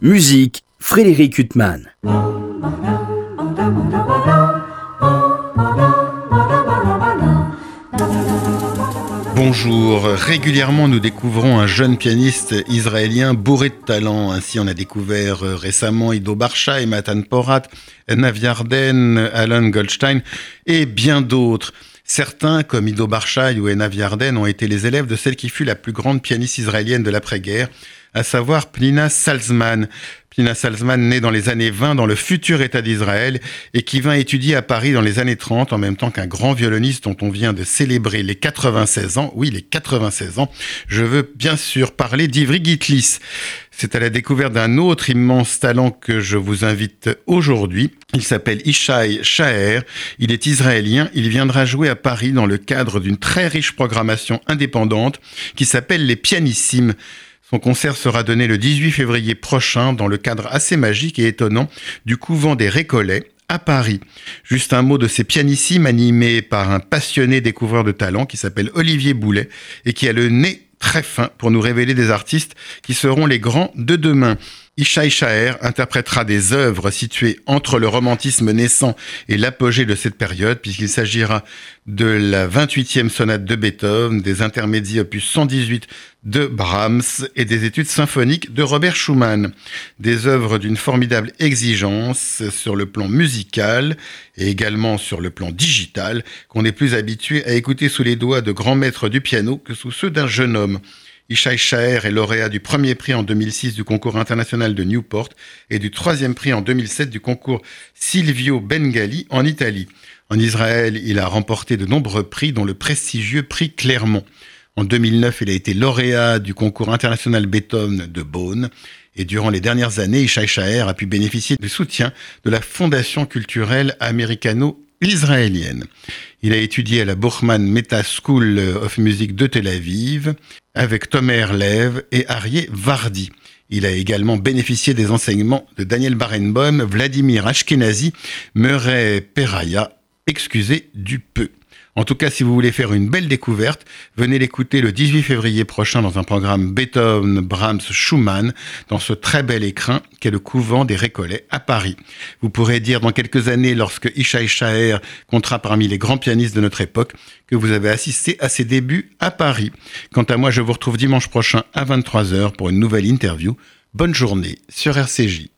Musique, Frédéric Huttman. Bonjour, régulièrement nous découvrons un jeune pianiste israélien bourré de talent. Ainsi on a découvert euh, récemment Ido Barsha et Matan Porat, Naviarden, Alan Goldstein et bien d'autres. Certains, comme Ido Barchaï ou Enav Yarden, ont été les élèves de celle qui fut la plus grande pianiste israélienne de l'après-guerre, à savoir Pnina Salzman. Pnina Salzman, née dans les années 20 dans le futur État d'Israël et qui vint étudier à Paris dans les années 30 en même temps qu'un grand violoniste dont on vient de célébrer les 96 ans. Oui, les 96 ans. Je veux bien sûr parler d'Ivry Gitlis. C'est à la découverte d'un autre immense talent que je vous invite aujourd'hui. Il s'appelle Ishai Shaher. Il est israélien. Il viendra jouer à Paris dans le cadre d'une très riche programmation indépendante qui s'appelle Les Pianissimes. Son concert sera donné le 18 février prochain dans le cadre assez magique et étonnant du couvent des Récollets à Paris. Juste un mot de ces pianissimes animés par un passionné découvreur de talent qui s'appelle Olivier Boulet et qui a le nez très fin pour nous révéler des artistes qui seront les grands de demain. Ishaï Shaher interprétera des œuvres situées entre le romantisme naissant et l'apogée de cette période, puisqu'il s'agira de la 28e sonate de Beethoven, des intermédiaires opus 118 de Brahms et des études symphoniques de Robert Schumann. Des œuvres d'une formidable exigence sur le plan musical et également sur le plan digital, qu'on est plus habitué à écouter sous les doigts de grands maîtres du piano que sous ceux d'un jeune homme. Ishaï Shaher est lauréat du premier prix en 2006 du concours international de Newport et du troisième prix en 2007 du concours Silvio Bengali en Italie. En Israël, il a remporté de nombreux prix, dont le prestigieux prix Clermont. En 2009, il a été lauréat du concours international Beethoven de Bonn. Et durant les dernières années, Ishaï Shaher a pu bénéficier du soutien de la Fondation culturelle américano-israélienne. Il a étudié à la Bochman Meta School of Music de Tel Aviv avec Tomer Lev et Arié Vardi. Il a également bénéficié des enseignements de Daniel Barenboim, Vladimir Ashkenazi, Murray Peraya, excusez du peu. En tout cas, si vous voulez faire une belle découverte, venez l'écouter le 18 février prochain dans un programme Beethoven, Brahms, Schumann, dans ce très bel écrin qu'est le couvent des Récollets à Paris. Vous pourrez dire dans quelques années, lorsque Ishaï Shaher comptera parmi les grands pianistes de notre époque, que vous avez assisté à ses débuts à Paris. Quant à moi, je vous retrouve dimanche prochain à 23h pour une nouvelle interview. Bonne journée sur RCJ.